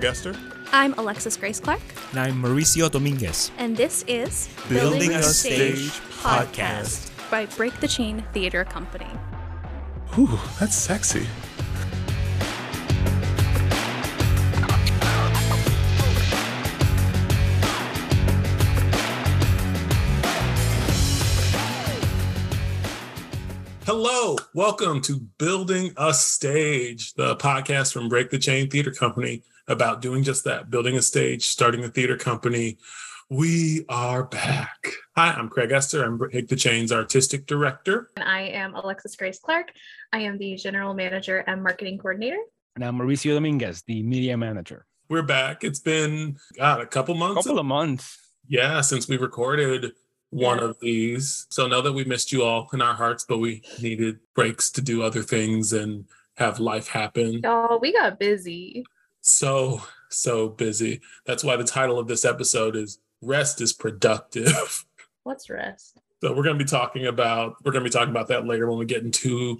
Craig Esther. I'm Alexis Grace Clark. And I'm Mauricio Dominguez. And this is Building, Building a, Stage, Stage podcast. podcast by Break the Chain Theater Company. Ooh, that's sexy. Hello, welcome to Building a Stage, the podcast from Break the Chain Theater Company about doing just that building a stage, starting a theater company. We are back. Hi, I'm Craig Esther. I'm Break the Chain's artistic director. And I am Alexis Grace Clark. I am the general manager and marketing coordinator. And I'm Mauricio Dominguez, the media manager. We're back. It's been, God, a couple months. A couple of months. Yeah, since we recorded one yeah. of these. So know that we missed you all in our hearts, but we needed breaks to do other things and have life happen. Oh, we got busy. So, so busy. That's why the title of this episode is Rest is Productive. What's rest? So we're gonna be talking about we're gonna be talking about that later when we get into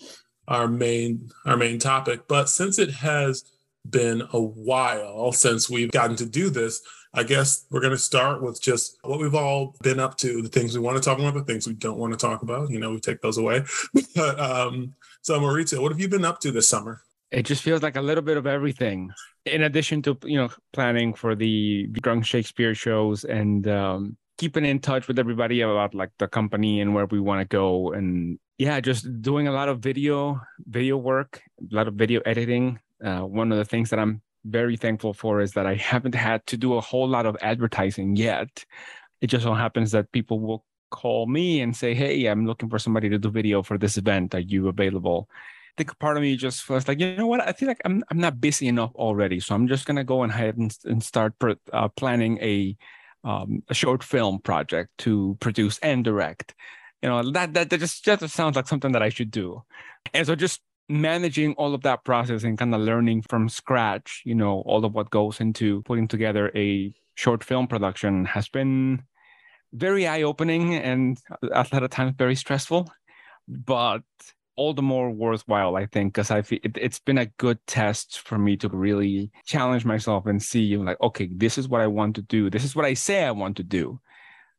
our main our main topic. But since it has been a while since we've gotten to do this, I guess we're going to start with just what we've all been up to, the things we want to talk about, the things we don't want to talk about. You know, we take those away. but um, so, Mauricio, what have you been up to this summer? It just feels like a little bit of everything. In addition to you know planning for the Drunk Shakespeare shows and um, keeping in touch with everybody about like the company and where we want to go, and yeah, just doing a lot of video video work, a lot of video editing. Uh, one of the things that I'm very thankful for is that I haven't had to do a whole lot of advertising yet. It just so happens that people will call me and say, Hey, I'm looking for somebody to do video for this event. Are you available? Think part of me just was like, you know what? I feel like I'm I'm not busy enough already, so I'm just gonna go ahead and, and start uh, planning a um, a short film project to produce and direct. You know that that, that just just sounds like something that I should do, and so just managing all of that process and kind of learning from scratch, you know, all of what goes into putting together a short film production has been very eye opening and a lot of times very stressful, but all the more worthwhile, I think, because I feel it, it's been a good test for me to really challenge myself and see, like, okay, this is what I want to do. This is what I say I want to do.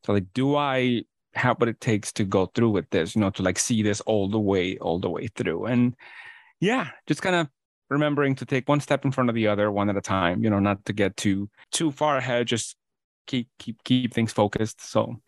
So, like, do I have what it takes to go through with this, you know, to like see this all the way, all the way through. And yeah, just kind of remembering to take one step in front of the other, one at a time, you know, not to get too too far ahead, just keep keep keep things focused. So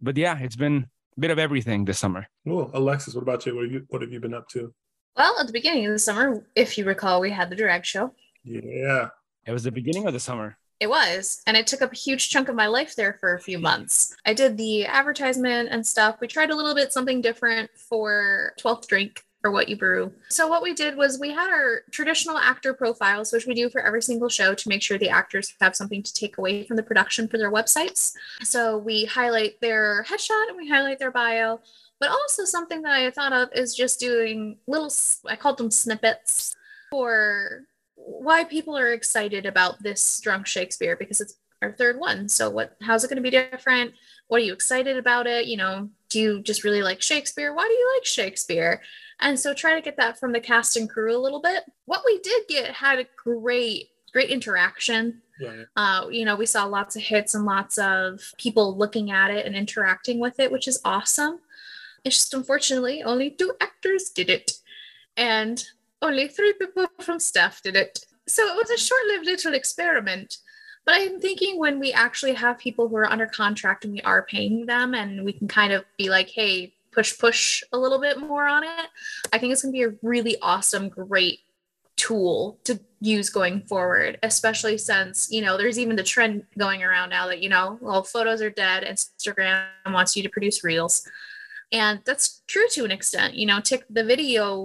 but yeah, it's been bit of everything this summer. Well, Alexis, what about you? What have you what have you been up to? Well, at the beginning of the summer, if you recall, we had the drag show. Yeah. It was the beginning of the summer. It was. And it took up a huge chunk of my life there for a few hmm. months. I did the advertisement and stuff. We tried a little bit something different for 12th Drink or what you brew. So what we did was we had our traditional actor profiles, which we do for every single show to make sure the actors have something to take away from the production for their websites. So we highlight their headshot and we highlight their bio. But also something that I thought of is just doing little I called them snippets for why people are excited about this drunk Shakespeare because it's our third one. So what how's it going to be different? What are you excited about it? You know, do you just really like Shakespeare? Why do you like Shakespeare? And so try to get that from the cast and crew a little bit. What we did get had a great great interaction. Uh, you know, we saw lots of hits and lots of people looking at it and interacting with it, which is awesome. It's just unfortunately only two actors did it. And only three people from staff did it. So it was a short lived little experiment. But I'm thinking when we actually have people who are under contract and we are paying them and we can kind of be like, hey, push, push a little bit more on it, I think it's going to be a really awesome, great tool to use going forward, especially since, you know, there's even the trend going around now that, you know, well, photos are dead. Instagram wants you to produce reels. And that's true to an extent. You know, tick the video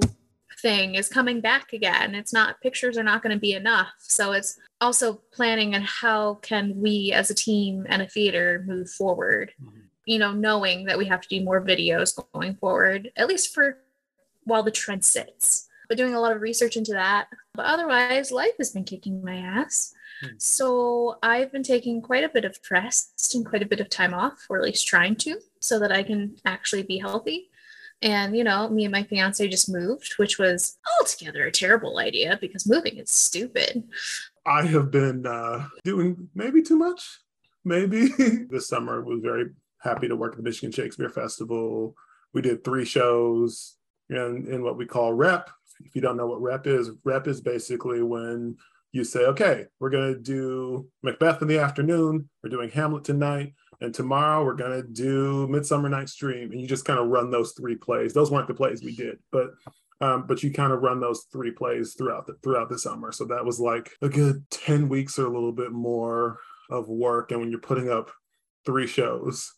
thing is coming back again. It's not pictures are not going to be enough. So it's also planning on how can we as a team and a theater move forward. Mm-hmm. You know, knowing that we have to do more videos going forward, at least for while the trend sits. But doing a lot of research into that. But otherwise, life has been kicking my ass. Mm-hmm. So I've been taking quite a bit of rest and quite a bit of time off, or at least trying to, so that I can actually be healthy. And, you know, me and my fiance just moved, which was altogether a terrible idea because moving is stupid. I have been uh, doing maybe too much. Maybe this summer was very happy to work at the Michigan Shakespeare Festival. We did three shows in, in what we call rep. If you don't know what rep is, rep is basically when you say, okay, we're going to do Macbeth in the afternoon, we're doing Hamlet tonight, and tomorrow we're going to do Midsummer Night's Dream. And you just kind of run those three plays. Those weren't the plays we did, but um, but you kind of run those three plays throughout the throughout the summer. So that was like a good 10 weeks or a little bit more of work. And when you're putting up three shows,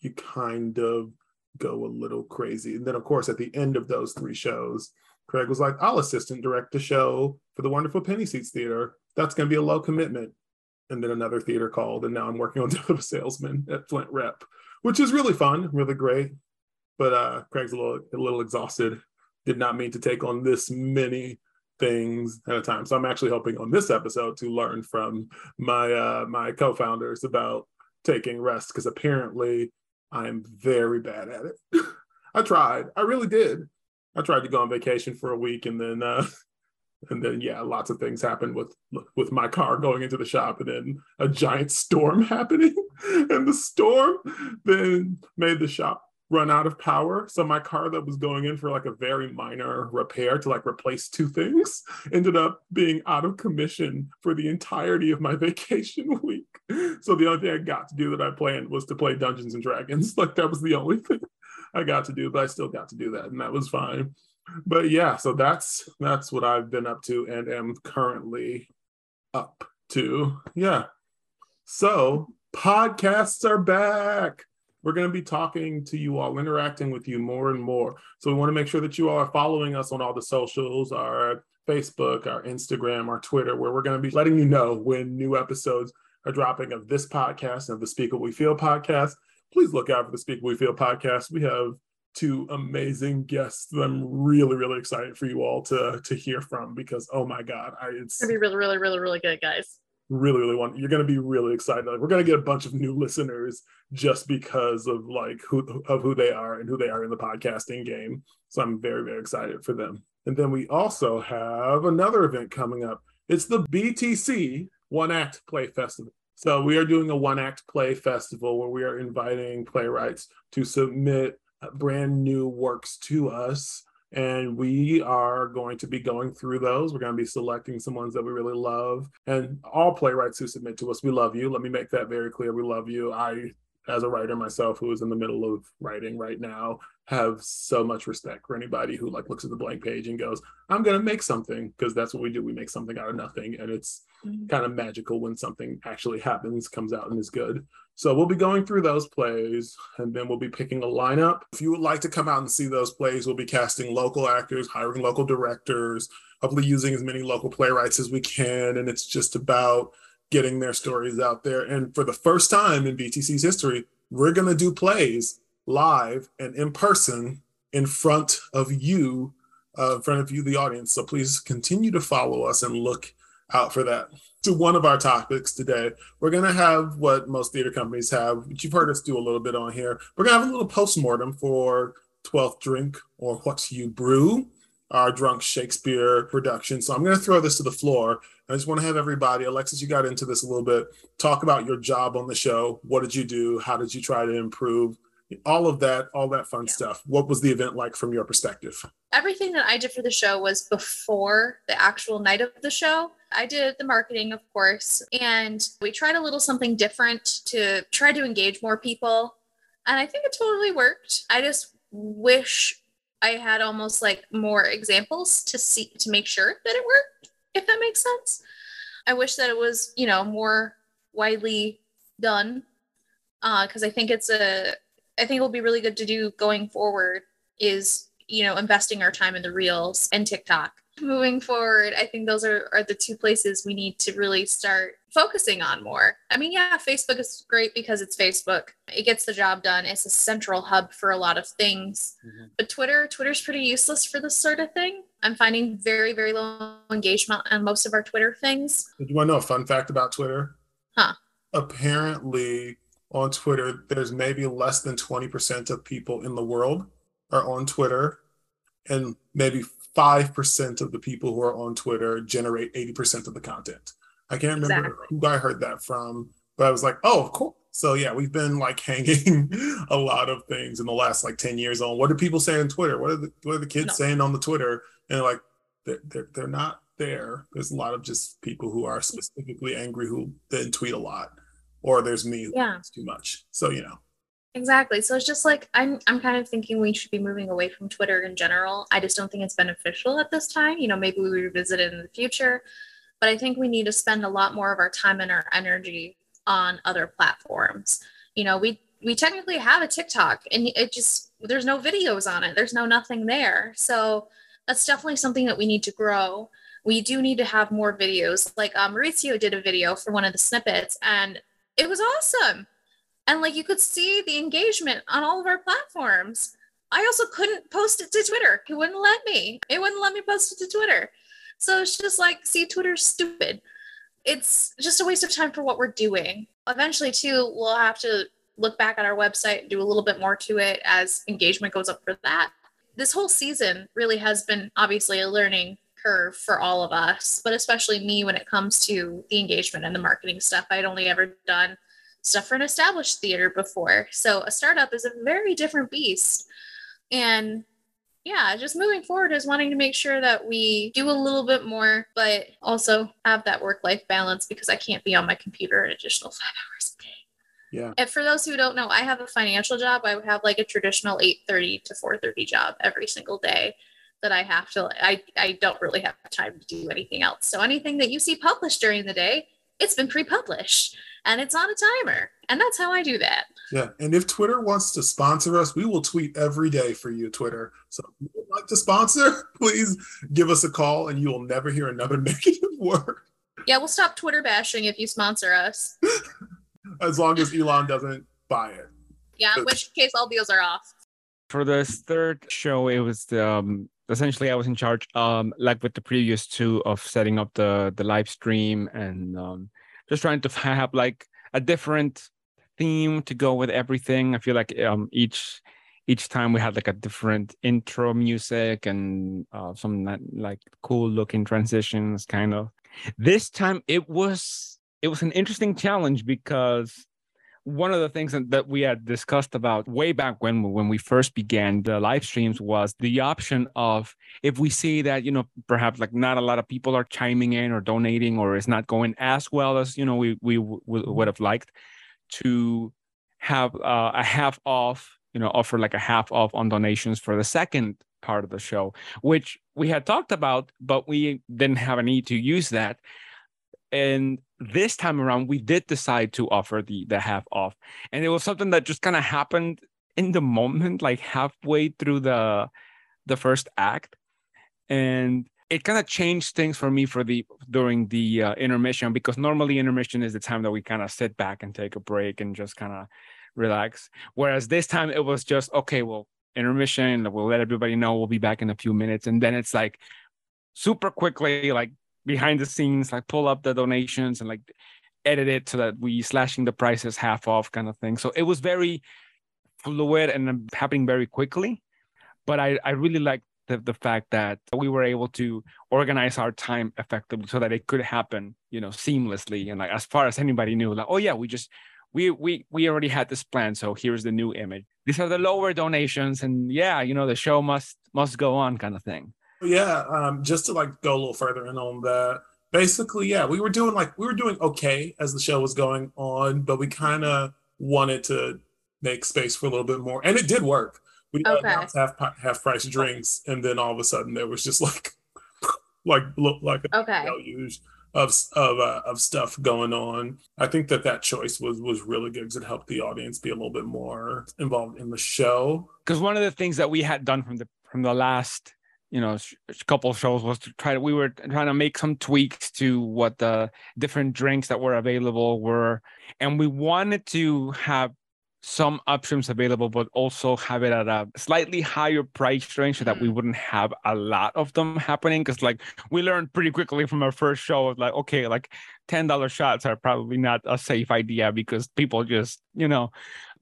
you kind of go a little crazy. And then of course at the end of those three shows, Craig was like, I'll assistant direct the show for the wonderful Penny Seats Theater. That's gonna be a low commitment. And then another theater called, and now I'm working on a Salesman at Flint Rep, which is really fun, really great. But uh, Craig's a little a little exhausted did not mean to take on this many things at a time. So I'm actually hoping on this episode to learn from my uh, my co-founders about taking rest because apparently I'm very bad at it. I tried. I really did. I tried to go on vacation for a week and then uh, and then yeah, lots of things happened with with my car going into the shop and then a giant storm happening and the storm then made the shop run out of power. So my car that was going in for like a very minor repair to like replace two things ended up being out of commission for the entirety of my vacation week. So the only thing I got to do that I planned was to play Dungeons and Dragons. Like that was the only thing I got to do, but I still got to do that and that was fine. But yeah, so that's that's what I've been up to and am currently up to. Yeah. So podcasts are back we're going to be talking to you all, interacting with you more and more. So we want to make sure that you all are following us on all the socials, our Facebook, our Instagram, our Twitter, where we're going to be letting you know when new episodes are dropping of this podcast and of the Speak What We Feel podcast. Please look out for the Speak What We Feel podcast. We have two amazing guests I'm really, really excited for you all to to hear from because oh my god, I, it's gonna be really, really, really, really good, guys really really want you're going to be really excited. Like we're going to get a bunch of new listeners just because of like who of who they are and who they are in the podcasting game. So i'm very very excited for them. And then we also have another event coming up. It's the btc one act play festival. So we are doing a one act play festival where we are inviting playwrights to submit brand new works to us and we are going to be going through those. We're going to be selecting some ones that we really love. And all playwrights who submit to us, we love you. Let me make that very clear. We love you. I, as a writer myself, who is in the middle of writing right now, have so much respect for anybody who like looks at the blank page and goes, "I'm going to make something," because that's what we do. We make something out of nothing, and it's mm-hmm. kind of magical when something actually happens, comes out, and is good. So we'll be going through those plays and then we'll be picking a lineup. If you would like to come out and see those plays, we'll be casting local actors, hiring local directors, hopefully using as many local playwrights as we can. And it's just about getting their stories out there. And for the first time in BTC's history, we're going to do plays live and in person in front of you, uh, in front of you, the audience. So please continue to follow us and look out for that to one of our topics today. We're going to have what most theater companies have, which you've heard us do a little bit on here. We're going to have a little post-mortem for 12th Drink or What You Brew, our Drunk Shakespeare production. So I'm going to throw this to the floor. I just want to have everybody, Alexis, you got into this a little bit, talk about your job on the show. What did you do? How did you try to improve? All of that, all that fun yeah. stuff. What was the event like from your perspective? Everything that I did for the show was before the actual night of the show. I did the marketing, of course, and we tried a little something different to try to engage more people. And I think it totally worked. I just wish I had almost like more examples to see to make sure that it worked, if that makes sense. I wish that it was, you know, more widely done because uh, I think it's a I think it will be really good to do going forward is, you know, investing our time in the reels and TikTok. Moving forward, I think those are, are the two places we need to really start focusing on more. I mean, yeah, Facebook is great because it's Facebook. It gets the job done. It's a central hub for a lot of things. Mm-hmm. But Twitter, Twitter's pretty useless for this sort of thing. I'm finding very, very low engagement on most of our Twitter things. Do you want to know a fun fact about Twitter? Huh. Apparently, on Twitter, there's maybe less than 20% of people in the world are on Twitter, and maybe 5% of the people who are on Twitter generate 80% of the content. I can't remember exactly. who I heard that from, but I was like, oh, cool. So yeah, we've been like hanging a lot of things in the last like 10 years on what are people saying on Twitter? What are the what are the kids no. saying on the Twitter? And like they're, they're, they're not there. There's a lot of just people who are specifically angry who then tweet a lot. Or there's me yeah. it's too much. So you know. Exactly. So it's just like I'm I'm kind of thinking we should be moving away from Twitter in general. I just don't think it's beneficial at this time. You know, maybe we revisit it in the future. But I think we need to spend a lot more of our time and our energy on other platforms. You know, we we technically have a TikTok and it just there's no videos on it. There's no nothing there. So that's definitely something that we need to grow. We do need to have more videos. Like um, Mauricio did a video for one of the snippets and it was awesome. And like you could see the engagement on all of our platforms. I also couldn't post it to Twitter. It wouldn't let me. It wouldn't let me post it to Twitter. So it's just like, see, Twitter's stupid it's just a waste of time for what we're doing. Eventually, too, we'll have to look back at our website, do a little bit more to it as engagement goes up for that. This whole season really has been obviously a learning curve for all of us, but especially me when it comes to the engagement and the marketing stuff. I'd only ever done stuff for an established theater before. So a startup is a very different beast. And yeah, just moving forward is wanting to make sure that we do a little bit more, but also have that work life balance because I can't be on my computer an additional five hours a day. Yeah. And for those who don't know, I have a financial job. I have like a traditional 8:30 to 4:30 job every single day that I have to I I don't really have time to do anything else. So anything that you see published during the day, it's been pre-published and it's on a timer. And that's how I do that. Yeah. And if Twitter wants to sponsor us, we will tweet every day for you, Twitter. So if you would like to sponsor, please give us a call and you will never hear another negative word. Yeah, we'll stop Twitter bashing if you sponsor us. as long as Elon doesn't buy it. Yeah, in which case all deals are off. For this third show, it was um essentially I was in charge, um, like with the previous two, of setting up the the live stream and um just trying to have like a different theme to go with everything. I feel like um, each each time we had like a different intro music and uh, some like cool looking transitions, kind of. This time it was it was an interesting challenge because one of the things that we had discussed about way back when when we first began the live streams was the option of if we see that you know perhaps like not a lot of people are chiming in or donating or it's not going as well as you know we we w- would have liked to have uh, a half off you know offer like a half off on donations for the second part of the show which we had talked about but we didn't have a need to use that and this time around we did decide to offer the the half off. And it was something that just kind of happened in the moment like halfway through the the first act. And it kind of changed things for me for the during the uh, intermission because normally intermission is the time that we kind of sit back and take a break and just kind of relax. Whereas this time it was just okay well intermission we'll let everybody know we'll be back in a few minutes. And then it's like super quickly like behind the scenes, like pull up the donations and like edit it so that we slashing the prices half off kind of thing. So it was very fluid and um, happening very quickly. But I, I really like the, the fact that we were able to organize our time effectively so that it could happen, you know, seamlessly. And like as far as anybody knew, like, oh yeah, we just we we we already had this plan. So here's the new image. These are the lower donations, and yeah, you know, the show must must go on kind of thing. Yeah, um, just to like go a little further in on that. Basically, yeah, we were doing like we were doing okay as the show was going on, but we kind of wanted to make space for a little bit more, and it did work. We okay. announced half half price drinks, and then all of a sudden there was just like like look like a okay. deluge of of uh, of stuff going on. I think that that choice was was really good because it helped the audience be a little bit more involved in the show. Because one of the things that we had done from the from the last you know a couple shows was to try to we were trying to make some tweaks to what the different drinks that were available were. And we wanted to have some options available but also have it at a slightly higher price range so that we mm. wouldn't have a lot of them happening. Because like we learned pretty quickly from our first show of like okay like $10 shots are probably not a safe idea because people just you know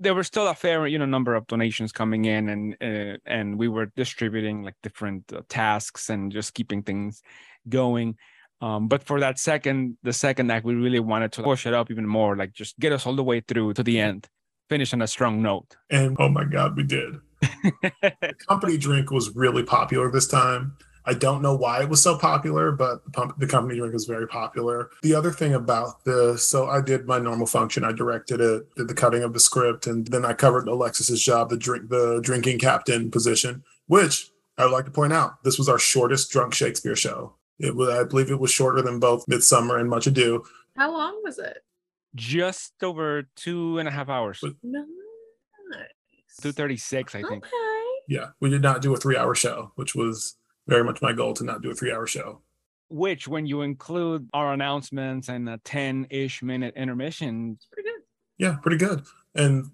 there were still a fair you know number of donations coming in and uh, and we were distributing like different uh, tasks and just keeping things going. Um, but for that second, the second act, we really wanted to push it up even more, like just get us all the way through to the end, finish on a strong note. And oh my God, we did. the company drink was really popular this time. I don't know why it was so popular, but the company drink is very popular. The other thing about this, so I did my normal function. I directed it, did the cutting of the script, and then I covered Alexis's job, the drink, the drinking captain position, which I would like to point out, this was our shortest drunk Shakespeare show. It was, I believe, it was shorter than both Midsummer and Much Ado. How long was it? Just over two and a half hours. Nice. Two thirty six, I think. Okay. Yeah, we did not do a three hour show, which was very much my goal to not do a three hour show. Which, when you include our announcements and a 10 ish minute intermission, It's pretty good. Yeah, pretty good. And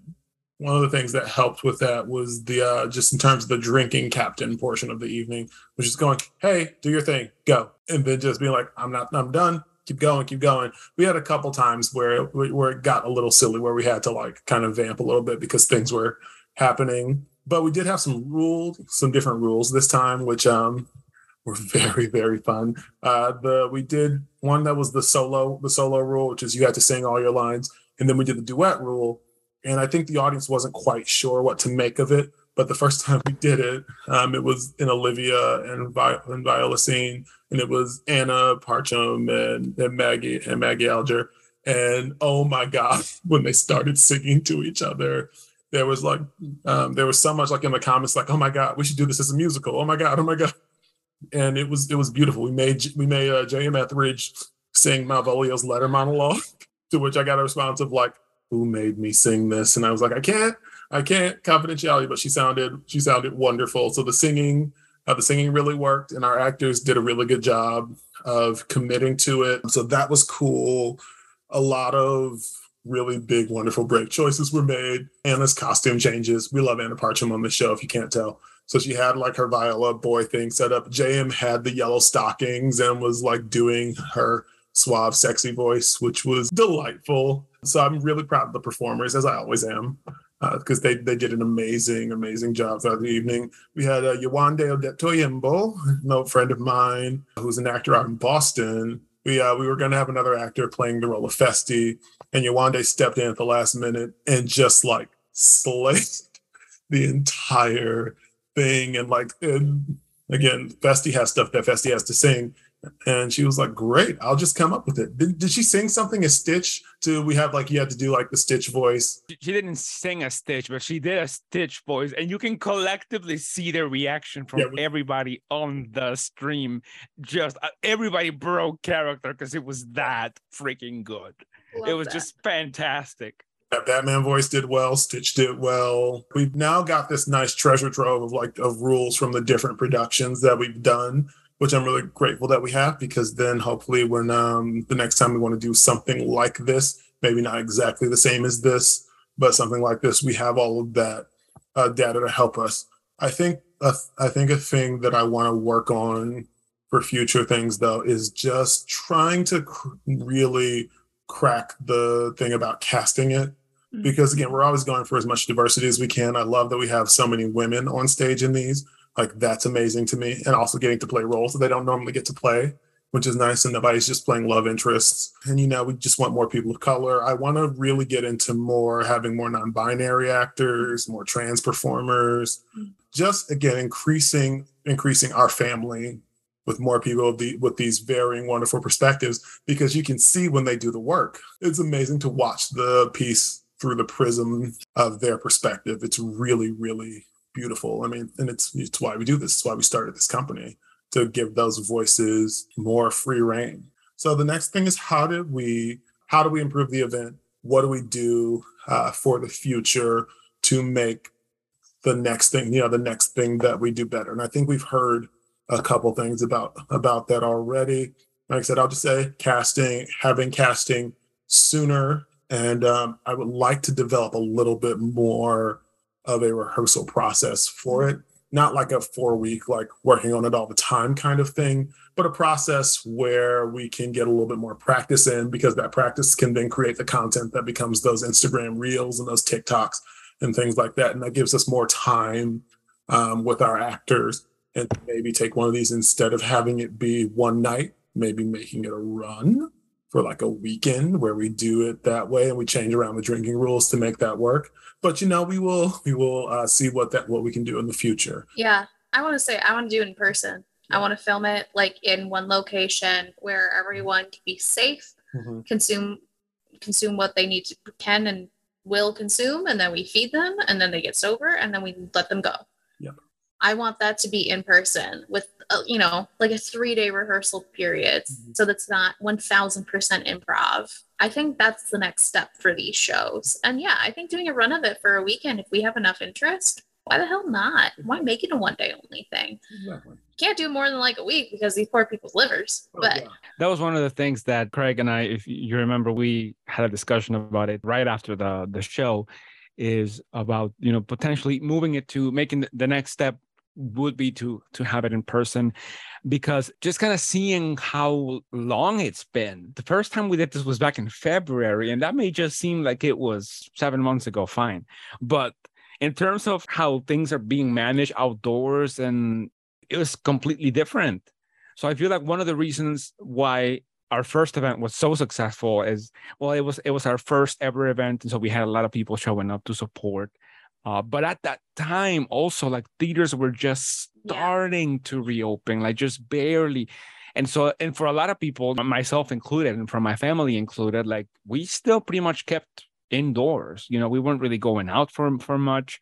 one of the things that helped with that was the uh, just in terms of the drinking captain portion of the evening, which is going, hey, do your thing, go, and then just being like, I'm not, I'm done. Keep going, keep going. We had a couple times where where it got a little silly, where we had to like kind of vamp a little bit because things were happening. But we did have some rules, some different rules this time, which um were very very fun. Uh, the we did one that was the solo the solo rule, which is you had to sing all your lines, and then we did the duet rule, and I think the audience wasn't quite sure what to make of it. But the first time we did it, um, it was in Olivia and, Vi- and Viola scene, and it was Anna Parcham and, and Maggie and Maggie Alger. And oh my God, when they started singing to each other, there was like um, there was so much like in the comments, like, oh my God, we should do this as a musical. Oh my God, oh my God. And it was it was beautiful. We made we made uh, J.M. Etheridge sing Malvolio's letter monologue, to which I got a response of like, who made me sing this? And I was like, I can't, I can't confidentiality, but she sounded, she sounded wonderful. So the singing, uh, the singing really worked, and our actors did a really good job of committing to it. So that was cool. A lot of really big, wonderful break choices were made. Anna's costume changes. We love Anna Parcham on the show, if you can't tell. So she had like her Viola boy thing set up. JM had the yellow stockings and was like doing her suave, sexy voice, which was delightful. So I'm really proud of the performers, as I always am, because uh, they they did an amazing, amazing job throughout the evening. We had uh, Yewande Odetoyinbo, an old friend of mine, who's an actor out in Boston. We uh, we were going to have another actor playing the role of Feste, and Yewande stepped in at the last minute and just like slayed the entire thing. And like, and again, Feste has stuff that Feste has to sing, and she was like, "Great, I'll just come up with it." Did, did she sing something a Stitch? To we have like you had to do like the Stitch voice. She didn't sing a Stitch, but she did a Stitch voice, and you can collectively see the reaction from Yeah, we- everybody on the stream. Just uh, everybody broke character because it was that freaking good. Love it was that. just fantastic. That Batman voice did well. Stitch did well. We've now got this nice treasure trove of like of rules from the different productions that we've done, which I'm really grateful that we have because then hopefully when um the next time we want to do something like this, maybe not exactly the same as this, but something like this, we have all of that uh, data to help us. I think I think a thing that I want to work on for future things though is just trying to cr- really crack the thing about casting it. Because again we're always going for as much diversity as we can. I love that we have so many women on stage in these like that's amazing to me. And also getting to play roles that they don't normally get to play which is nice. And nobody's just playing love interests. And you know we just want more people of color. I want to really get into more having more non-binary actors more trans performers. Mm-hmm. Just again increasing increasing our family with more people of the, with these varying wonderful perspectives because you can see when they do the work. It's amazing to watch the piece through the prism of their perspective. It's really really beautiful. I mean and it's it's why we do this. It's why we started this company to give those voices more free reign. So the next thing is how do we how do we improve the event? What do we do uh, for the future to make the next thing you know the next thing that we do better? And i think we've heard a couple things about about that already. Like i said i'll just say casting having casting sooner. And um, i would like to develop a little bit more of a rehearsal process for it not like a four week like working on it all the time kind of thing but a process where we can get a little bit more practice in because that practice can then create the content that becomes those instagram reels and those tiktoks and things like that and that gives us more time um, with our actors and maybe take one of these instead of having it be one night maybe making it a run for like a weekend where we do it that way and we change around the drinking rules to make that work. But you know, we will we will uh, see what that what we can do in the future. Yeah, I want to say I want to do it in person. I want to film it like in one location where everyone can be safe, Mm-hmm. consume consume what they need to can and will consume, and then we feed them, and then they get sober, and then we let them go. Yep. I want that to be in person with uh, you know like a three day rehearsal period, Mhm. so that's not one thousand percent improv. I think that's the next step for these shows, and yeah, I think doing a run of it for a weekend if we have enough interest. Why the hell not? Why make it a one day only thing? Exactly. can't do more than like a week because these poor people's livers. Oh, But yeah. that was one of the things that Craig and I, if you remember, we had a discussion about it right after the the show, is about you know potentially moving it to making the, the next step would be to to have it in person because just kind of seeing how long it's been the first time we did this was back in february and that may just seem like it was seven months ago fine but in terms of how things are being managed outdoors and it was completely different so I feel like one of the reasons why our first event was so successful is well, it was it was our first ever event, and so we had a lot of people showing up to support. Uh, but at that time, also like theaters were just Yeah. starting to reopen, like just barely. And so, and for a lot of people, myself included, and for my family included, like we still pretty much kept indoors. You know, we weren't really going out for for much.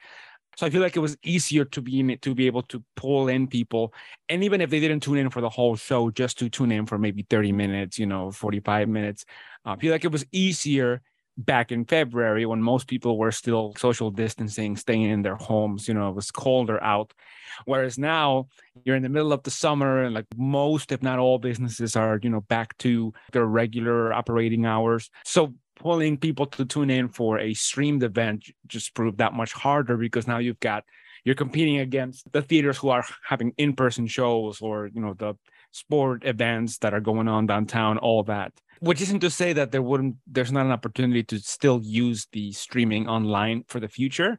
So I feel like it was easier to be in it to be able to pull in people and even if they didn't tune in for the whole show, just to tune in for maybe 30 minutes, you know, 45 minutes, uh, I feel like it was easier back in February when most people were still social distancing, staying in their homes, you know, it was colder out. Whereas now you're in the middle of the summer and like most, if not all businesses are, you know, back to their regular operating hours. So pulling people to tune in for a streamed event just proved that much harder because now you've got you're competing against the theaters who are having in-person shows or you know the sport events that are going on downtown all that which isn't to say that there wouldn't there's not an opportunity to still use the streaming online for the future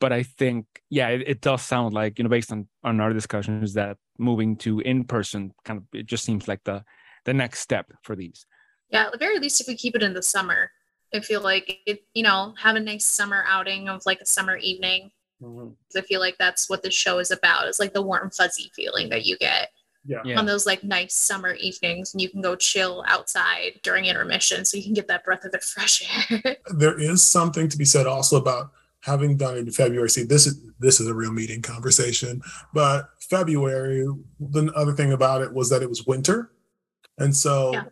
but i think yeah it, it does sound like you know based on on our discussions that moving to in person kind of it just seems like the the next step for these yeah, at the very least, if we keep it in the summer, I feel like it, you know, have a nice summer outing of like a summer evening. Mhm. 'Cause I feel like that's what the show is about. It's like the warm, fuzzy feeling that you get Yeah. yeah on those like nice summer evenings, and you can go chill outside during intermission, so you can get that breath of the fresh air. There is something to be said also about having done it in February. See, this is this is a real meeting conversation. But February, the other thing about it was that it was winter. And so Yeah.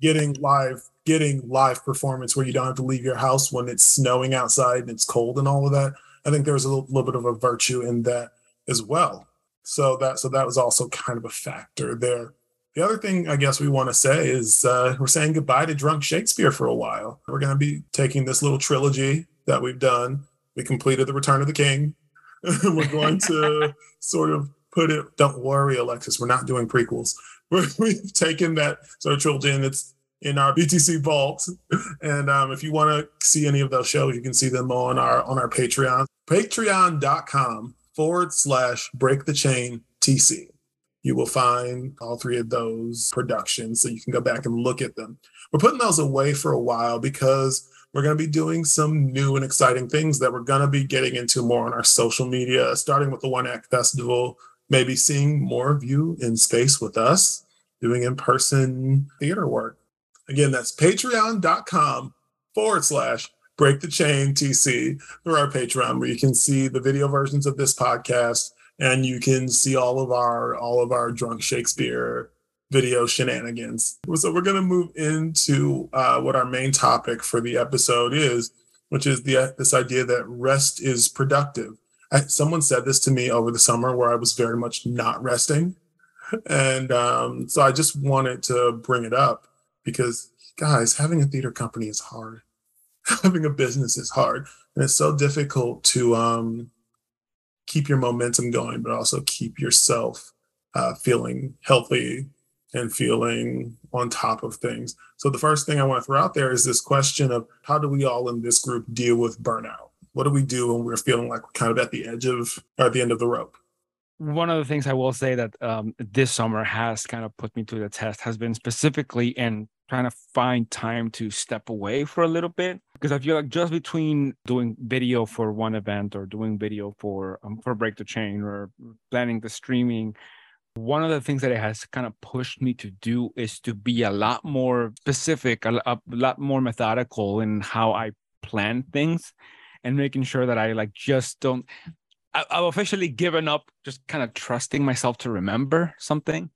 getting live, getting live performance where you don't have to leave your house when it's snowing outside and it's cold and all of that. I think there was a little, little bit of a virtue in that as well. So that so that was also kind of a factor there. The other thing I guess we want to say is uh, we're saying goodbye to Drunk Shakespeare for a while. We're going to be taking this little trilogy that we've done. We completed The Return of the King. we're going to sort of put it, don't worry, Alexis, we're not doing prequels. We're, we've taken that sort of trilogy and it's in our BTC vault. And um, if you want to see any of those shows, you can see them on our on our Patreon. Patreon.com forward slash break the chain TC you will find all three of those productions so you can go back and look at them. We're putting those away for a while because we're going to be doing some new and exciting things that we're going to be getting into more on our social media, starting with the One Act Festival, maybe seeing more of you in space with us doing in person theater work. Again, that's patreon.com forward slash break the chain TC through our Patreon, where you can see the video versions of this podcast and you can see all of our all of our drunk Shakespeare video shenanigans. So we're going to move into uh, what our main topic for the episode is, which is the this idea that rest is productive. I, someone said this to me over the summer where I was very much not resting, and um, so I just wanted to bring it up because guys, having a theater company is hard. having a business is hard, and it's so difficult to um, keep your momentum going, but also keep yourself uh, feeling healthy and feeling on top of things. So the first thing I want to throw out there is this question of how do we all in this group deal with burnout? What do we do when we're feeling like we're kind of at the edge of or at the end of the rope? one of the things I will say that um, this summer has kind of put me to the test has been specifically in trying to find time to step away for a little bit because I feel like just between doing video for one event or doing video for um, for Break the Chain or planning the streaming, one of the things that it has kind of pushed me to do is to be a lot more specific, a, a lot more methodical in how I plan things and making sure that I like just don't I, have officially given up just kind of trusting myself to remember something.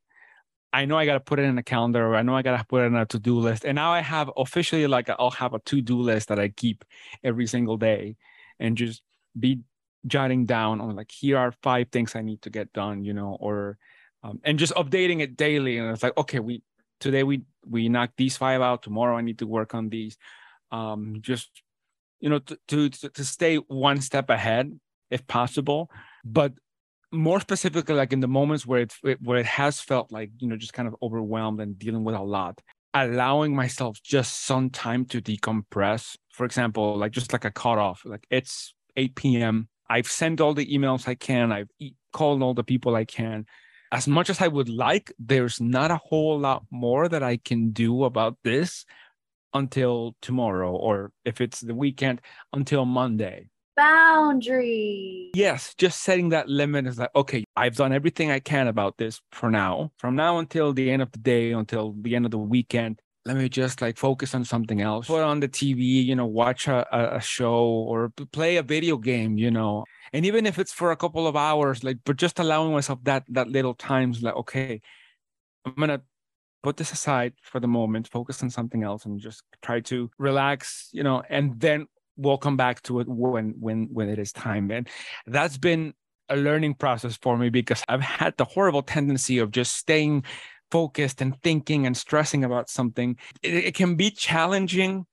I know I got to put it in a calendar or I know I got to put it in a to do list. And now I have officially like I'll have a to do list that I keep every single day and just be jotting down on like, here are five things I need to get done, you know, or, um, and just updating it daily. And it's like, okay, we, today we, we knocked these five out. Tomorrow I need to work on these. Um, just, you know, to, to, to stay one step ahead if possible. But more specifically, like in the moments where it where it has felt like you know just kind of overwhelmed and dealing with a lot, allowing myself just some time to decompress. For example, like just like a cutoff, like it's 8 p.m. I've sent all the emails I can. I've called all the people I can. As much as I would like, there's not a whole lot more that I can do about this until tomorrow, or if it's the weekend, until Monday boundary. Yes, just setting that limit is like, okay, I've done everything I can about this for now. From now until the end of the day, until the end of the weekend, let me just like focus on something else. Put on the TV, you know, watch a, a show or play a video game, you know. And even if it's for a couple of hours, like, but just allowing myself that that little times, like, okay, I'm gonna put this aside for the moment, focus on something else, and just try to relax, you know, and then we'll come back to it when when when it is time. And that's been a learning process for me because i've had the horrible tendency of just staying focused and thinking and stressing about something. It, it can be challenging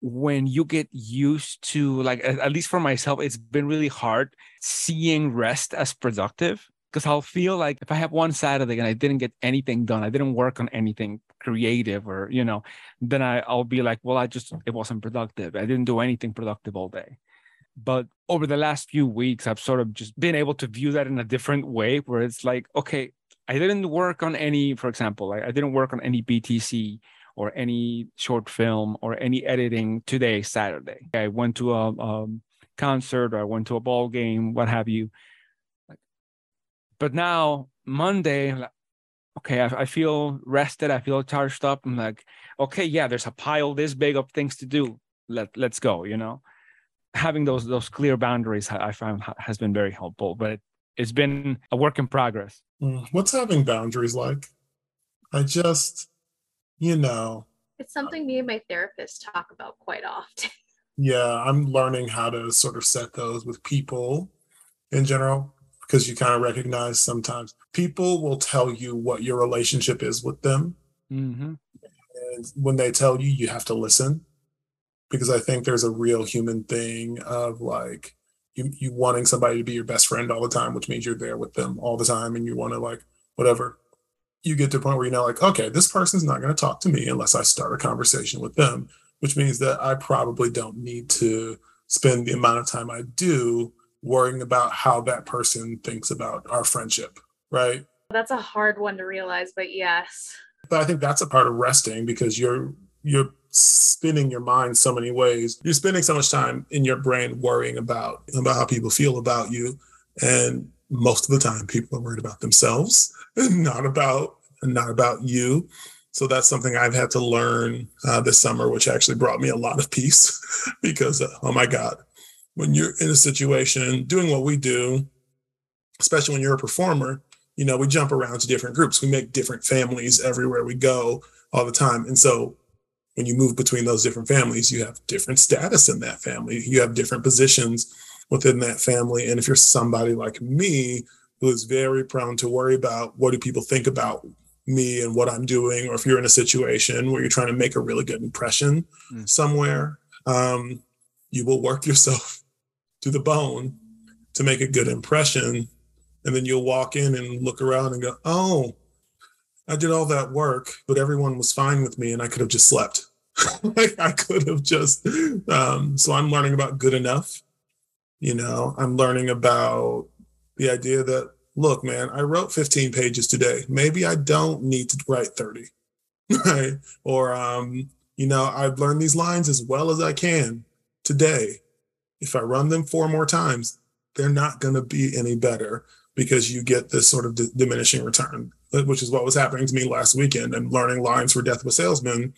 when you get used to like at least for myself it's been really hard seeing rest as productive because I'll feel like if I have one Saturday and I didn't get anything done, I didn't work on anything creative or, you know, then I, I'll be like, well, I just, it wasn't productive. I didn't do anything productive all day. But over the last few weeks, I've sort of just been able to view that in a different way where it's like, okay, I didn't work on any, for example, like I didn't work on any BTC or any short film or any editing today, Saturday. I went to a, a concert or I went to a ball game, what have you but now Monday, okay, I, I, feel rested. I feel charged up. I'm like, okay, yeah, there's a pile this big of things to do. Let let's go. You know, having those those clear boundaries I found has been very helpful. But it, it's been a work in progress. Mm, what's having boundaries like? I just, you know, it's something me and my therapist talk about quite often. Yeah, I'm learning how to sort of set those with people in general because you kind of recognize sometimes people will tell you what your relationship is with them. Mm-hmm. And when they tell you, you have to listen because I think there's a real human thing of like you, you wanting somebody to be your best friend all the time, which means you're there with them all the time and you want to like whatever. You get to a point where you're know, like, okay, this person's not going to talk to me unless I start a conversation with them, which means that I probably don't need to spend the amount of time I do worrying about how that person thinks about our friendship, right? That's a hard one to realize, but yes. But I think that's a part of resting because you're you're spinning your mind so many ways. You're spending so much time in your brain worrying about about how people feel about you, and most of the time, people are worried about themselves and not about not about you. So that's something I've had to learn uh, this summer, which actually brought me a lot of peace because, uh, oh my God, when you're in a situation doing what we do, especially when you're a performer, you know, we jump around to different groups. We make different families everywhere we go all the time. And so when you move between those different families, you have different status in that family. You have different positions within that family. And if you're somebody like me, who is very prone to worry about what do people think about me and what I'm doing, or if you're in a situation where you're trying to make a really good impression mm. somewhere, um, you will work yourself to the bone to make a good impression. And then you'll walk in and look around and go, oh, I did all that work, but everyone was fine with me and I could have just slept. I could have just, um, so I'm learning about good enough. You know, I'm learning about the idea that look, man, I wrote 15 pages today. Maybe I don't need to write 30. Right. Or, um, you know, I've learned these lines as well as I can today. If I run them four more times, they're not going to be any better because you get this sort of d- diminishing return, uh, which is what was happening to me last weekend. I'm learning lines for Death of a Salesman.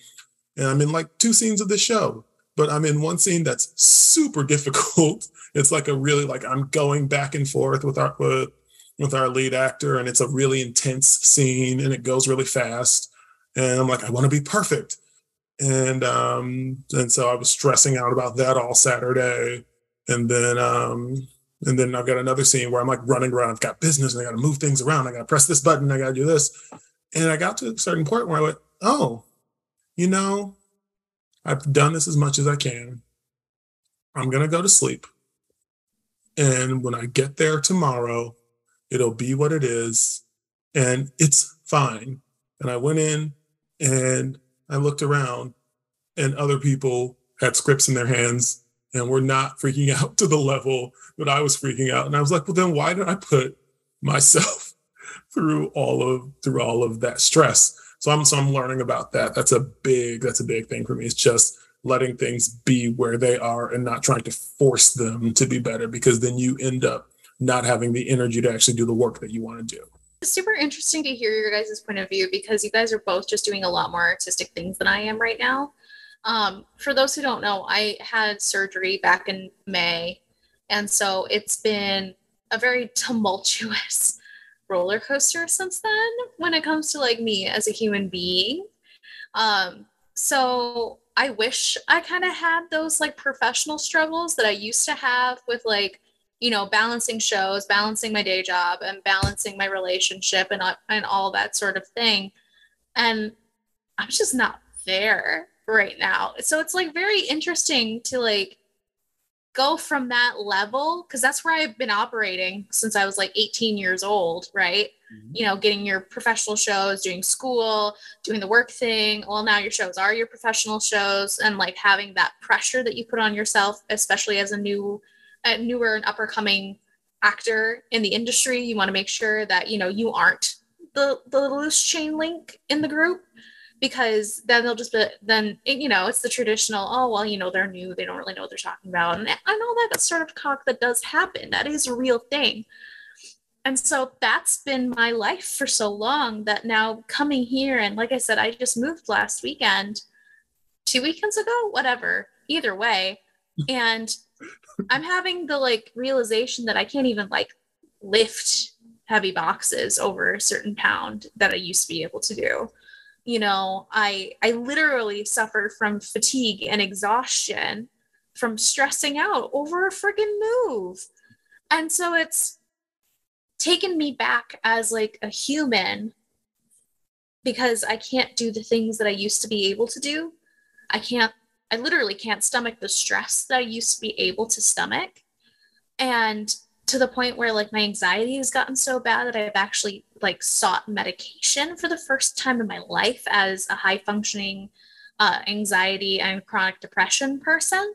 And I'm in like two scenes of the show, but I'm in one scene that's super difficult. It's like a really like I'm going back and forth with our with, with our lead actor, and it's a really intense scene, and it goes really fast. And I'm like, I want to be perfect and um and so I was stressing out about that all Saturday, and then um and then I've got another scene where I'm like running around. I've got business, and I got to move things around. I got to press this button. I got to do this, and I got to a certain point where I went, oh, you know, I've done this as much as I can. I'm gonna go to sleep, and when I get there tomorrow, it'll be what it is, and it's fine. And I went in and I looked around and other people had scripts in their hands and were not freaking out to the level that I was freaking out. And I was like, well, then why did I put myself through all of through all of that stress? So I'm so I'm learning about that. That's a big that's a big thing for me. It's just letting things be where they are and not trying to force them to be better because then you end up not having the energy to actually do the work that you want to do super interesting to hear your guys' point of view because you guys are both just doing a lot more artistic things than I am right now. Um, for those who don't know, I had surgery back in May. And so it's been a very tumultuous roller coaster since then when it comes to like me as a human being. Um, so I wish I kind of had those like professional struggles that I used to have with like you know, balancing shows, balancing my day job, and balancing my relationship, and uh, and all that sort of thing. And I'm just not there right now. So it's like very interesting to like go from that level because that's where I've been operating since I was like 18 years old, right? Mm-hmm. You know, getting your professional shows, doing school, doing the work thing. Well, now your shows are your professional shows, and like having that pressure that you put on yourself, especially as a new a newer and upper coming actor in the industry you want to make sure that you know you aren't the the loose chain link in the group because then they'll just be then you know it's the traditional oh well you know they're new they don't really know what they're talking about and i know that sort of talk that does happen that is a real thing. And so that's been my life for so long that now coming here and like i said i just moved last weekend two weekends ago whatever either way and I'm having the like realization that I can't even like lift heavy boxes over a certain pound that I used to be able to do. You know, I I literally suffered from fatigue and exhaustion from stressing out over a freaking move. And so it's taken me back as like a human because I can't do the things that I used to be able to do. I can't I literally can't stomach the stress that I used to be able to stomach. And to the point where like my anxiety has gotten so bad that I've actually like sought medication for the first time in my life as a high functioning uh, anxiety and chronic depression person.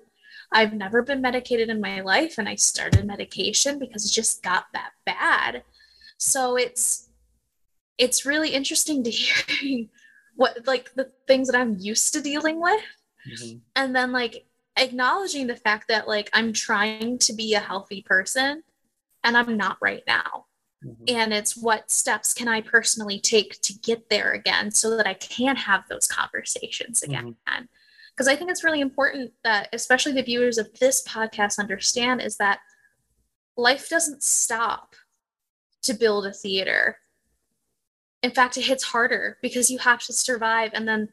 I've never been medicated in my life and I started medication because it just got that bad. So it's it's really interesting to hear what like the things that I'm used to dealing with mm-hmm. and then like acknowledging the fact that like i'm trying to be a healthy person and i'm not right now mm-hmm. and it's what steps can i personally take to get there again so that i can have those conversations again mm-hmm. because i think it's really important that especially the viewers of this podcast understand is that life doesn't stop to build a theater in fact it hits harder because you have to survive and then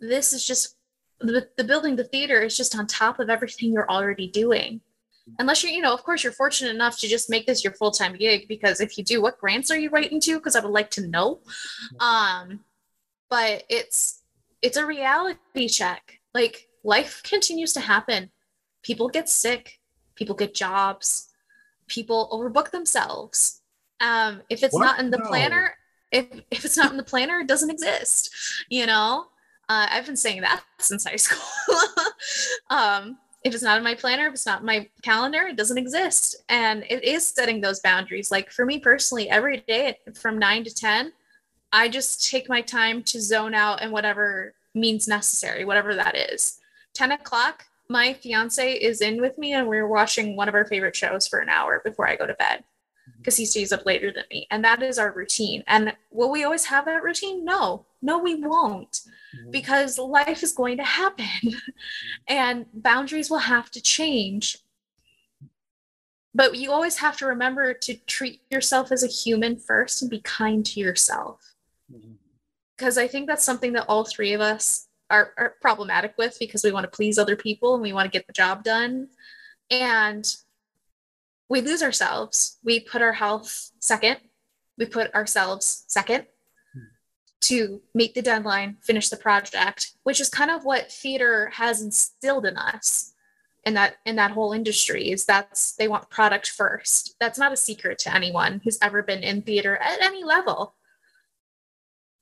this is just the, the building the theater is just on top of everything you're already doing. Unless you're you know of course you're fortunate enough to just make this your full-time gig because if you do what grants are you writing to? Because i would like to know. Um but it's it's a reality check. Like life continues to happen. People get sick. People get jobs. People overbook themselves. Um if it's what? not in the no. planner if if it's not in the planner it doesn't exist you know uh, I've been saying that since high school. um, if it's not in my planner, if it's not in my calendar, it doesn't exist. And it is setting those boundaries. Like for me personally, every day from nine to 10, I just take my time to zone out and whatever means necessary, whatever that is. 10 o'clock, my fiance is in with me and we're watching one of our favorite shows for an hour before I go to bed because he stays up later than me. And that is our routine. And will we always have that routine? No, no, we won't mm-hmm. because life is going to happen and boundaries will have to change. But you always have to remember to treat yourself as a human first and be kind to yourself. Because mm-hmm. I think that's something that all three of us are, are problematic with because we want to please other people and we want to get the job done. And we lose ourselves. We put our health second. We put ourselves second to meet the deadline, finish the project, which is kind of what theater has instilled in us in that in that whole industry is that's they want product first. That's not a secret to anyone who's ever been in theater at any level.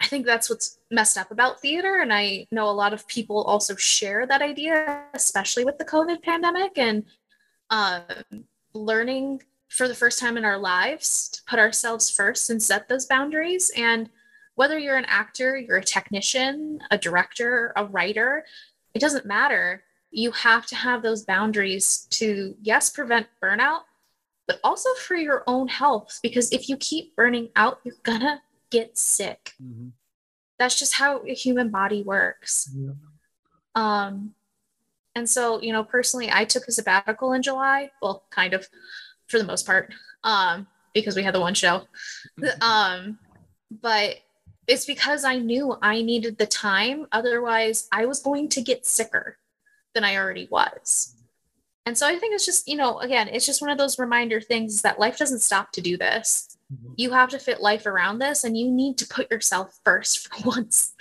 I think that's what's messed up about theater. And I know a lot of people also share that idea, especially with the COVID pandemic. And um, learning for the first time in our lives to put ourselves first and set those boundaries. And whether you're an actor, you're a technician, a director, a writer, it doesn't matter. You have to have those boundaries to, yes, prevent burnout, but also for your own health. Because if you keep burning out, you're gonna get sick. Mm-hmm. That's just how a human body works. Yeah. Um, and so, you know, personally, I took a sabbatical in July. Well, kind of for the most part, um, because we had the one show. um, but it's because I knew I needed the time. Otherwise, I was going to get sicker than I already was. And so I think it's just, you know, again, it's just one of those reminder things that life doesn't stop to do this. Mm-hmm. You have to fit life around this and you need to put yourself first for once.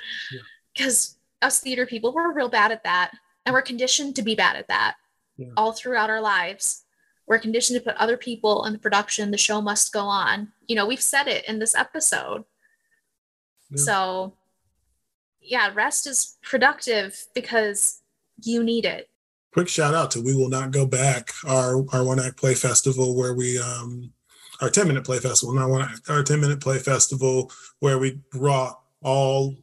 Because yeah. us theater people, we're real bad at that and we're conditioned to be bad at that yeah. all throughout our lives. We're conditioned to put other people in the production. The show must go on. You know, we've said it in this episode. Yeah. So, yeah, rest is productive because you need it. Quick shout out to We Will Not Go Back, our our one act play festival where we um our 10 minute play festival, not one act, our 10 minute play festival where we brought all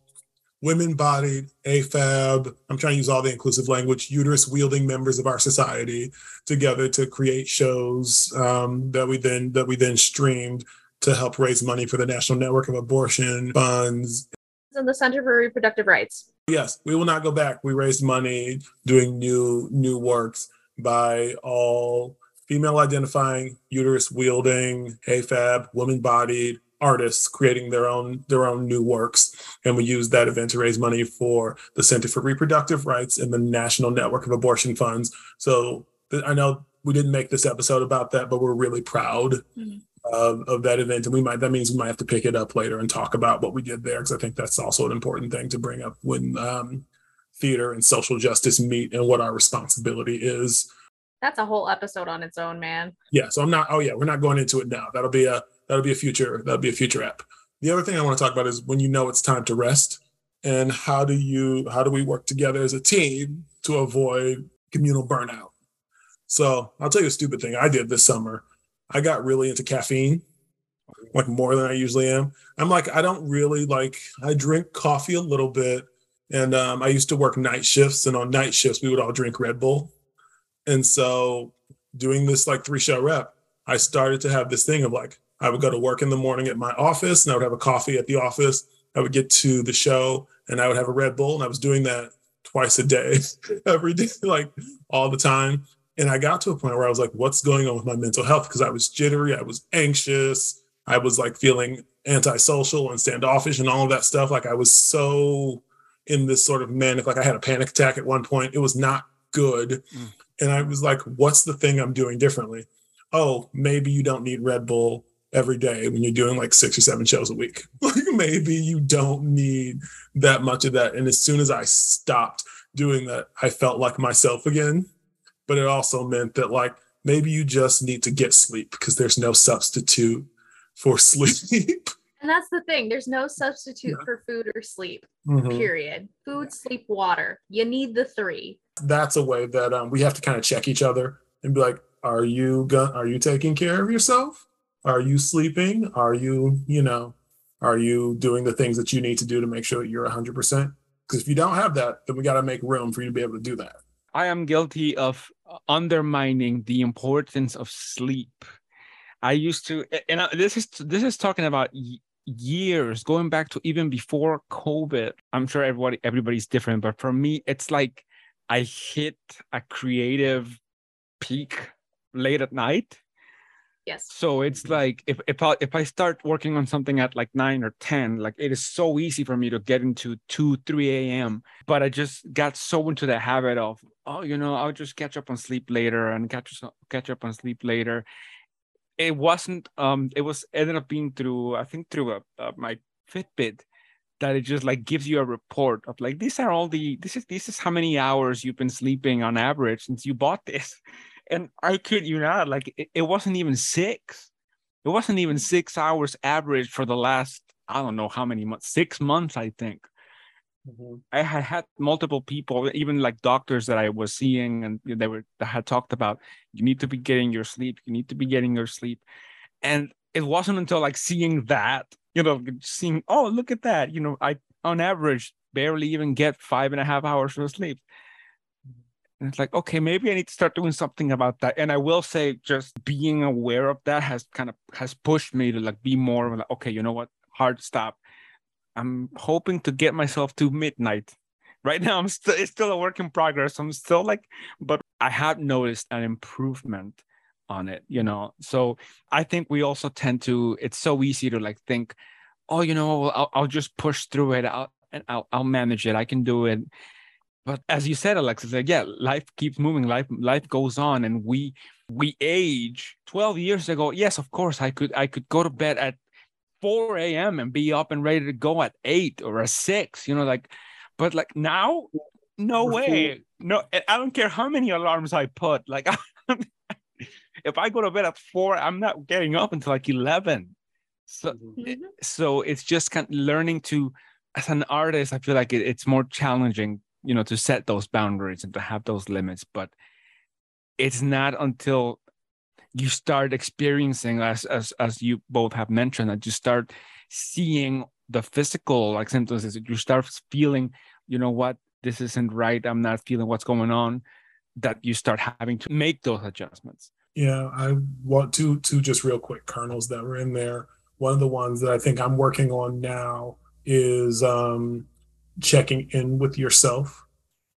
women bodied, AFAB, I'm trying to use all the inclusive language, uterus wielding members of our society together to create shows um, that we then that we then streamed to help raise money for the National Network of Abortion Funds. And the Center for Reproductive Rights. Yes, we will not go back. We raised money doing new new works by all female identifying, uterus wielding, AFAB, woman bodied, artists creating their own their own new works and we used that event to raise money for the center for reproductive rights and the national network of abortion funds so i know we didn't make this episode about that but we're really proud mm-hmm. Of, of that event and we might that means we might have to pick it up later and talk about what we did there because i think that's also an important thing to bring up when um, theater and social justice meet and what our responsibility is that's a whole episode on its own man yeah so i'm not oh yeah we're not going into it now that'll be a That'll be a future. That'll be a future app. The other thing I want to talk about is when you know it's time to rest, and how do you how do we work together as a team to avoid communal burnout? So I'll tell you a stupid thing I did this summer. I got really into caffeine, like more than I usually am. I'm like I don't really like I drink coffee a little bit, and um, I used to work night shifts, and on night shifts we would all drink Red Bull, and so doing this like three show rep, I started to have this thing of like I would go to work in the morning at my office and I would have a coffee at the office. I would get to the show and I would have a Red Bull. And I was doing that twice a day, every day, like all the time. And I got to a point where I was like, what's going on with my mental health? Because I was jittery, I was anxious, I was like feeling antisocial and standoffish and all of that stuff. Like I was so in this sort of manic, like I had a panic attack at one point. It was not good. Mm. And I was like, what's the thing I'm doing differently? Oh, maybe you don't need Red Bull every day when you're doing like six or seven shows a week. Like maybe you don't need that much of that. And as soon as I stopped doing that, I felt like myself again. But it also meant that like maybe you just need to get sleep because there's no substitute for sleep. And that's the thing. There's no substitute Yeah. for food or sleep. Mhm. Period. Food, sleep, water. You need the three. That's a way that um, we have to kind of check each other and be like, are you go- are you taking care of yourself? Are you sleeping? Are you, you know, are you doing the things that you need to do to make sure that you're 100%? Because if you don't have that, then we got to make room for you to be able to do that. I am guilty of undermining the importance of sleep. I used to, and this is this is talking about years going back to even before COVID. I'm sure everybody everybody's different, but for me, it's like I hit a creative peak late at night. Yes. So it's like if if I if I start working on something at like nine or ten, like it is so easy for me to get into two, three a.m. But I just got so into the habit of oh, you know, I'll just catch up on sleep later and catch catch up on sleep later. It wasn't. Um, it was ended up being through I think through a, uh, my Fitbit that it just like gives you a report of like these are all the this is this is how many hours you've been sleeping on average since you bought this and I kid you not, like it, it wasn't even six. It wasn't even six hours average for the last, I don't know how many months, six months, I think. Mm-hmm. I had had multiple people, even like doctors that I was seeing, and they were that had talked about you need to be getting your sleep, you need to be getting your sleep. And it wasn't until like seeing that, you know, seeing, oh, look at that, you know, I on average barely even get five and a half hours of sleep. And it's like, okay, maybe I need to start doing something about that. And I will say, just being aware of that has kind of has pushed me to like be more of like, okay, you know what, hard stop. I'm hoping to get myself to midnight. Right now, I'm still it's still a work in progress. I'm still like, but I have noticed an improvement on it. You know, so I think we also tend to. It's so easy to like think, oh, you know, I'll, I'll just push through it. I'll and I'll I'll manage it. I can do it but as you said alexis like yeah life keeps moving life life goes on and we we age. 12 years ago yes of course i could i could go to bed at 4 a.m and be up and ready to go at 8 or at 6 you know like but like now no way. no i don't care how many alarms i put like if i go to bed at 4 i'm not getting up until like 11 so Mhm. so it's just kind of learning to as an artist i feel like it, it's more challenging you know to set those boundaries and to have those limits but it's not until you start experiencing as as as you both have mentioned that you start seeing the physical like symptoms you start feeling you know what this isn't right i'm not feeling what's going on that you start having to make those adjustments Yeah, I want to to just real quick kernels that were in there. One of the ones that I think I'm working on now is um, checking in with yourself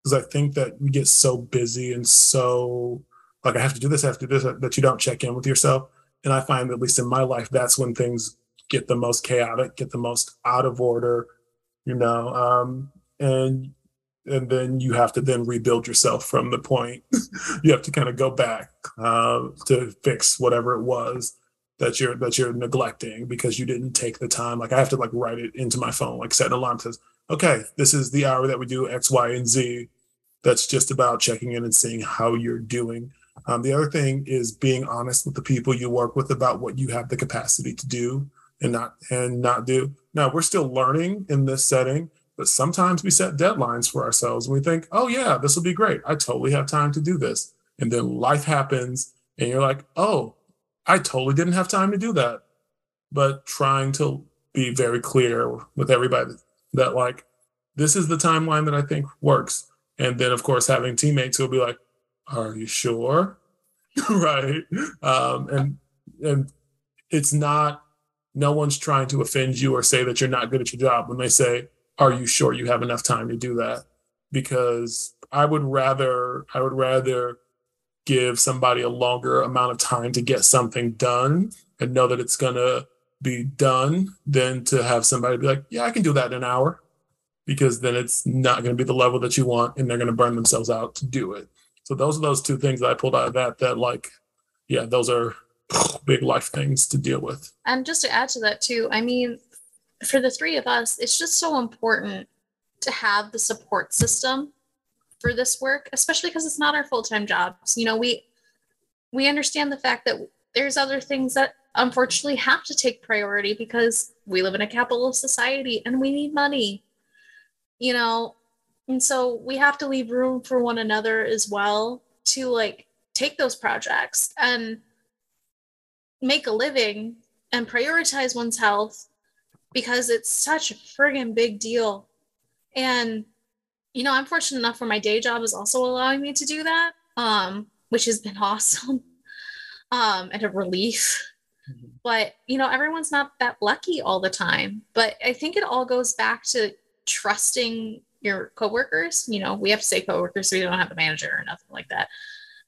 because I think that we get so busy and so like I have to do this, I have to do this that you don't check in with yourself. And I find at least in my life that's when things get the most chaotic, get the most out of order, you know. Um, and and then you have to then rebuild yourself from the point you have to kind of go back uh, to fix whatever it was that you're that you're neglecting because you didn't take the time like i have to like write it into my phone like set an alarm says okay this is the hour that we do x y and z that's just about checking in and seeing how you're doing um, the other thing is being honest with the people you work with about what you have the capacity to do and not and not do now we're still learning in this setting but sometimes we set deadlines for ourselves and we think, oh, yeah, this will be great. I totally have time to do this. And then life happens and you're like, oh, I totally didn't have time to do that. But trying to be very clear with everybody that, like, this is the timeline that I think works. And then, of course, having teammates who'll be like, are you sure? right. Um, and, and it's not, no one's trying to offend you or say that you're not good at your job when they say, are you sure you have enough time to do that because i would rather i would rather give somebody a longer amount of time to get something done and know that it's to be done than to have somebody be like yeah i can do that in an hour because then it's not going to be the level that you want and they're going to burn themselves out to do it so those are those two things that i pulled out of that that like yeah those are big life things to deal with And just to add to that too, I mean, for the three of us, it's just so important to have the support system for this work, especially because it's not our full-time jobs. You know, we we understand the fact that there's other things that unfortunately have to take priority because we live in a capitalist society and we need money you know and so we have to leave room for one another as well to like take those projects and make a living and prioritize one's health because it's such a friggin' big deal. And, you know, I'm fortunate enough where my day job is also allowing me to do that, um, which has been awesome um, and a relief. Mm-hmm. But, you know, everyone's not that lucky all the time. But I think it all goes back to trusting your coworkers. You know, we have to say coworkers, so we don't have a manager or nothing like that.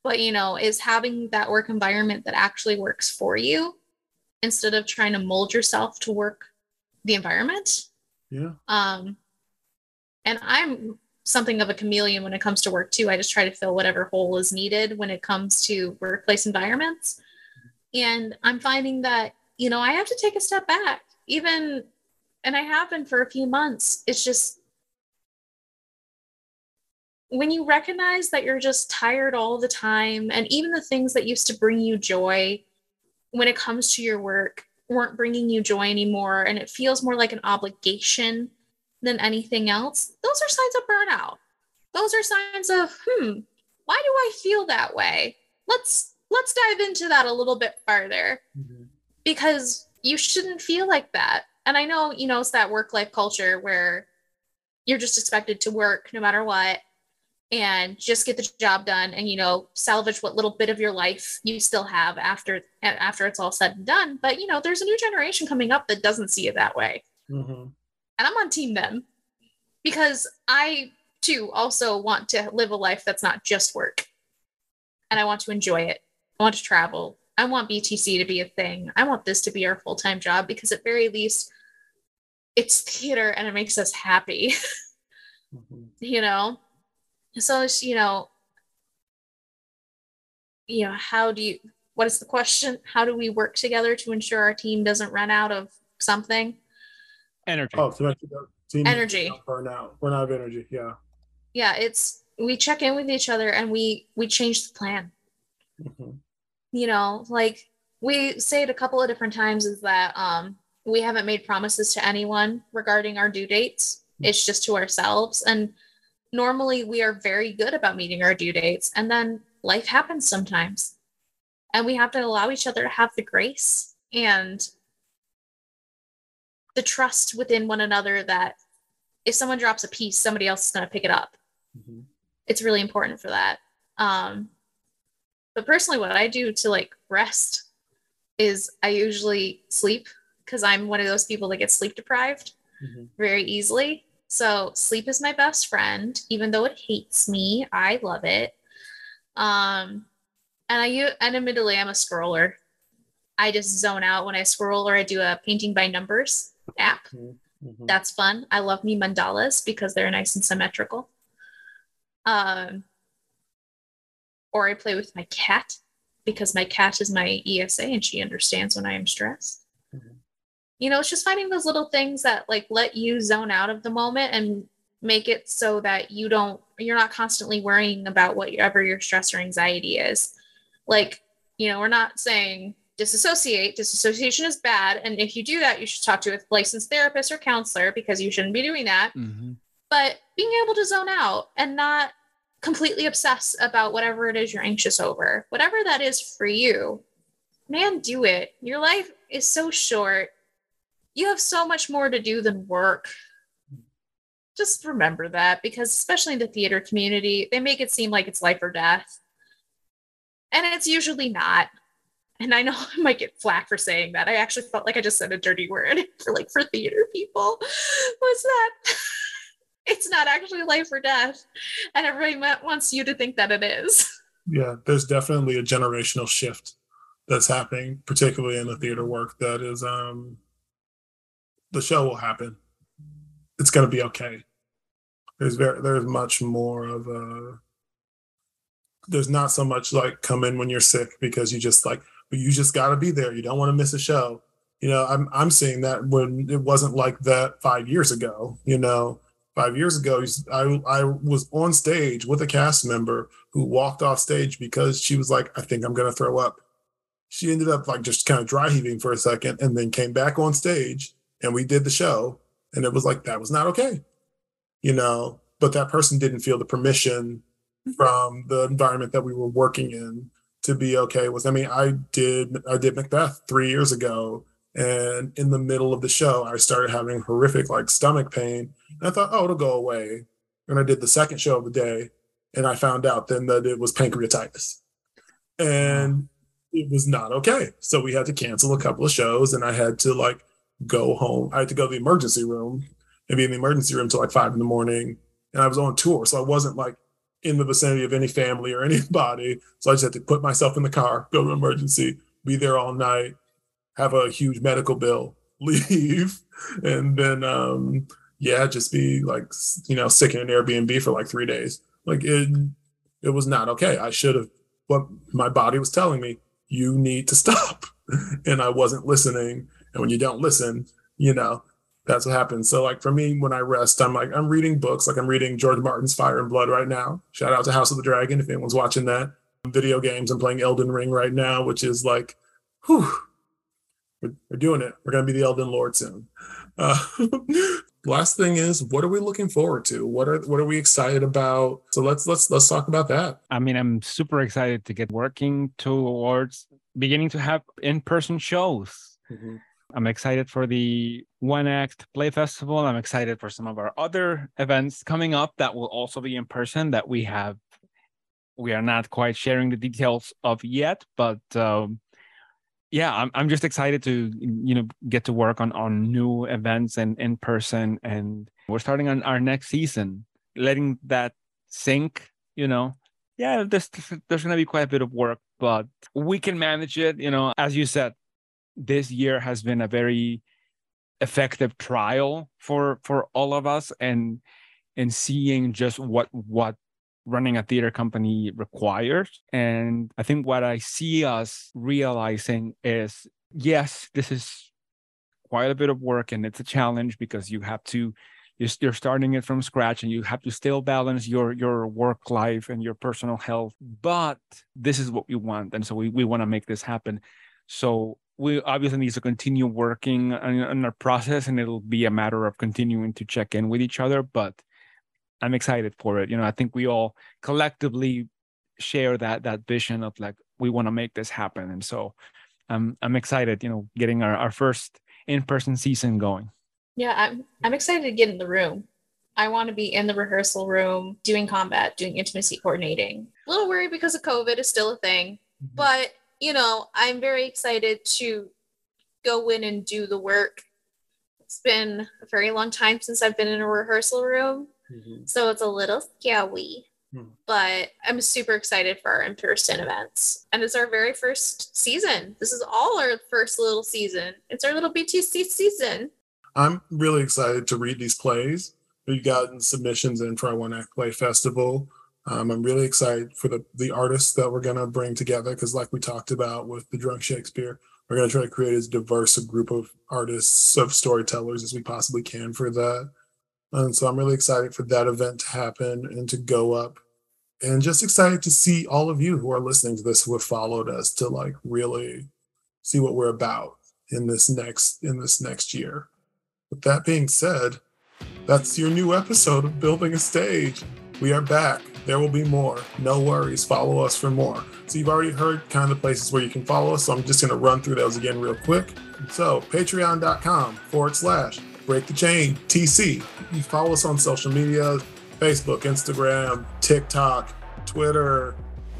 But, you know, is having that work environment that actually works for you instead of trying to mold yourself to work the environment. Yeah. Um, and I'm something of a chameleon when it comes to work too. I just try to fill whatever hole is needed when it comes to workplace environments. And I'm finding that, you know, I have to take a step back, even, and I have been for a few months. It's just when you recognize that you're just tired all the time, and even the things that used to bring you joy when it comes to your work weren't bringing you joy anymore and it feels more like an obligation than anything else, those are signs of burnout. Those are signs of, hmm, why do I feel that way? Let's let's dive into that a little bit farther. Mm-hmm. Because you shouldn't feel like that. And I know, you know, it's that work life culture where you're just expected to work no matter what and just get the job done and you know salvage what little bit of your life you still have after after it's all said and done but you know there's a new generation coming up that doesn't see it that way mm-hmm. and i'm on team them because i too also want to live a life that's not just work and i want to enjoy it i want to travel. I want btc to be a thing. I want this to be our full-time job because at very least it's theater and it makes us happy mm-hmm. you know? So it's you know you know how do you what is the question? How do we work together to ensure our team doesn't run out of something? Energy. Oh so team energy. burn out. Run out of energy yeah. Yeah it's we check in with each other and we we change the plan. Mm-hmm. You know like we say it a couple of different times is that um we haven't made promises to anyone regarding our due dates. Mm-hmm. it's just to ourselves. And normally we are very good about meeting our due dates. And then life happens sometimes. And we have to allow each other to have the grace and the trust within one another that if someone drops a piece somebody else is going to pick it up. Mm-hmm. it's really important for that. Um, but personally what i do to like rest is i usually sleep because i'm one of those people that gets sleep deprived mm-hmm. very easily so sleep is my best friend, even though it hates me. I love it. Um, and I you and admittedly, I'm a scroller. I just zone out when I scroll or I do a painting by numbers app. Mm-hmm. That's fun. I love me mandalas because they're nice and symmetrical. Um, or I play with my cat because my cat is my ESA and she understands when I am stressed you know, it's just finding those little things that like let you zone out of the moment and make it so that you don't you're not constantly worrying about whatever your stress or anxiety is. Like, you know, we're not saying disassociate. Disassociation is bad. And if you do that, you should talk to a licensed therapist or counselor because you shouldn't be doing that. Mm-hmm. But being able to zone out and not completely obsess about whatever it is you're anxious over, whatever that is for you, man, do it. Your life is so short you have so much more to do than work. Just remember that because, especially in the theater community, they make it seem like it's life or death. And it's usually not. And I know I might get flack for saying that. I actually felt like I just said a dirty word for like for theater people. What's that it's not actually life or death. And everybody wants you to think that it is. Yeah, there's definitely a generational shift that's happening, particularly in the theater work that is um the show will happen. It's gonna be okay. There's very there's much more of a there's not so much like come in when you're sick because you just like you just gotta be there. You don't want to miss a show. You know, I'm I'm seeing that when it wasn't like that five years ago, you know. Five years ago, I, I was on stage with a cast member who walked off stage because she was like, I think I'm going to throw up. She ended up like just kind of dry heaving for a second and then came back on stage and we did the show and it was like that was not okay you know? But that person didn't feel the permission mm-hmm. from the environment that we were working in to be okay with. I mean i did i did macbeth three years ago and in the middle of the show i started having horrific like stomach pain. And i thought oh it'll go away. And i did the second show of the day and i found out then that it was pancreatitis. And it was not okay. So we had to cancel a couple of shows and i had to like go home. I had to go to the emergency room and be in the emergency room till like five in the morning. And i was on tour so i wasn't like in the vicinity of any family or anybody. So i just had to put myself in the car go to emergency be there all night have a huge medical bill, leave, and then um yeah, just be like you know sick in an Airbnb for like three days. Like it, it was not okay. I should have. What my body was telling me, you need to stop, and I wasn't listening. And when you don't listen, you know that's what happens. So like for me, when I rest, I'm like I'm reading books. Like I'm reading George Martin's Fire and Blood right now. Shout out to House of the Dragon if anyone's watching that. Video games. I'm playing Elden Ring right now, which is like, whew, we're, we're doing it. We're going to be the Elden Lord soon. Uh, last thing is, what are we looking forward to? What are what are we excited about? So let's let's let's talk about that. I mean, I'm super excited to get working towards beginning to have in-person shows. Mm-hmm. I'm excited for the One Act Play Festival. I'm excited for some of our other events coming up that will also be in person that we have. We are not quite sharing the details of yet, but um, yeah I'm, I'm just excited to you know get to work on on new events and in person. And we're starting on our next season letting that sink you know. Yeah there's there's to be quite a bit of work but we can manage it you know. As you said this year has been a very effective trial for for all of us and and seeing just what what running a theater company requires. And I think what I see us realizing is yes, this is quite a bit of work and it's a challenge because you have to you're starting it from scratch and you have to still balance your your work life and your personal health but this is what we want and so we, we want to make this happen so we obviously need to continue working on, on our process and it'll be a matter of continuing to check in with each other but I'm excited for it. You know, I think we all collectively share that that vision of like we want to make this happen, and so I'm I'm excited. You know, getting our our first in person season going. Yeah, I'm I'm excited to get in the room. I want to be in the rehearsal room doing combat, doing intimacy coordinating. A little worried because of COVID is still a thing, mm-hmm. but you know, I'm very excited to go in and do the work. It's been a very long time since I've been in a rehearsal room. Mm-hmm. So it's a little scary. Hmm. But I'm super excited for our in person events. And it's our very first season. This is all our first little season. It's our little BTC season. I'm really excited to read these plays. We've gotten submissions in for our One Act Play Festival. Um, I'm really excited for the, the artists that we're going to bring together because, like we talked about with the Drunk Shakespeare, we're going to try to create as diverse a group of artists, of storytellers as we possibly can for that. And so I'm really excited for that event to happen and to go up. And just excited to see all of you who are listening to this who have followed us to like really see what we're about in this next in this next year. With that being said, that's your new episode of Building a Stage. We are back. There will be more. No worries. Follow us for more. So you've already heard kind of the places where you can follow us. So I'm just going to run through those again real quick. So patreon.com forward slash Break the Chain TC. You follow us on social media Facebook, Instagram, TikTok, Twitter.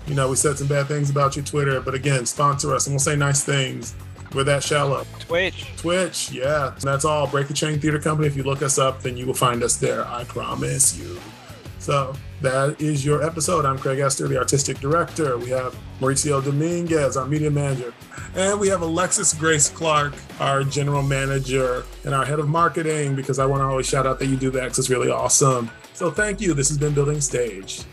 You know, we said some bad things about you, Twitter, but again, sponsor us and we'll say nice things. We're that shallow. Twitch. Twitch, yeah. And that's all. Break the Chain Theater Company. If you look us up, then you will find us there. I promise you. So that is your episode. I'm Craig Esther, the artistic director. We have Mauricio Dominguez, our media manager. And we have Alexis Grace Clark, our general manager and our head of marketing, because I want to always shout out that you do that because it's really awesome. So thank you. This has been Building Stage.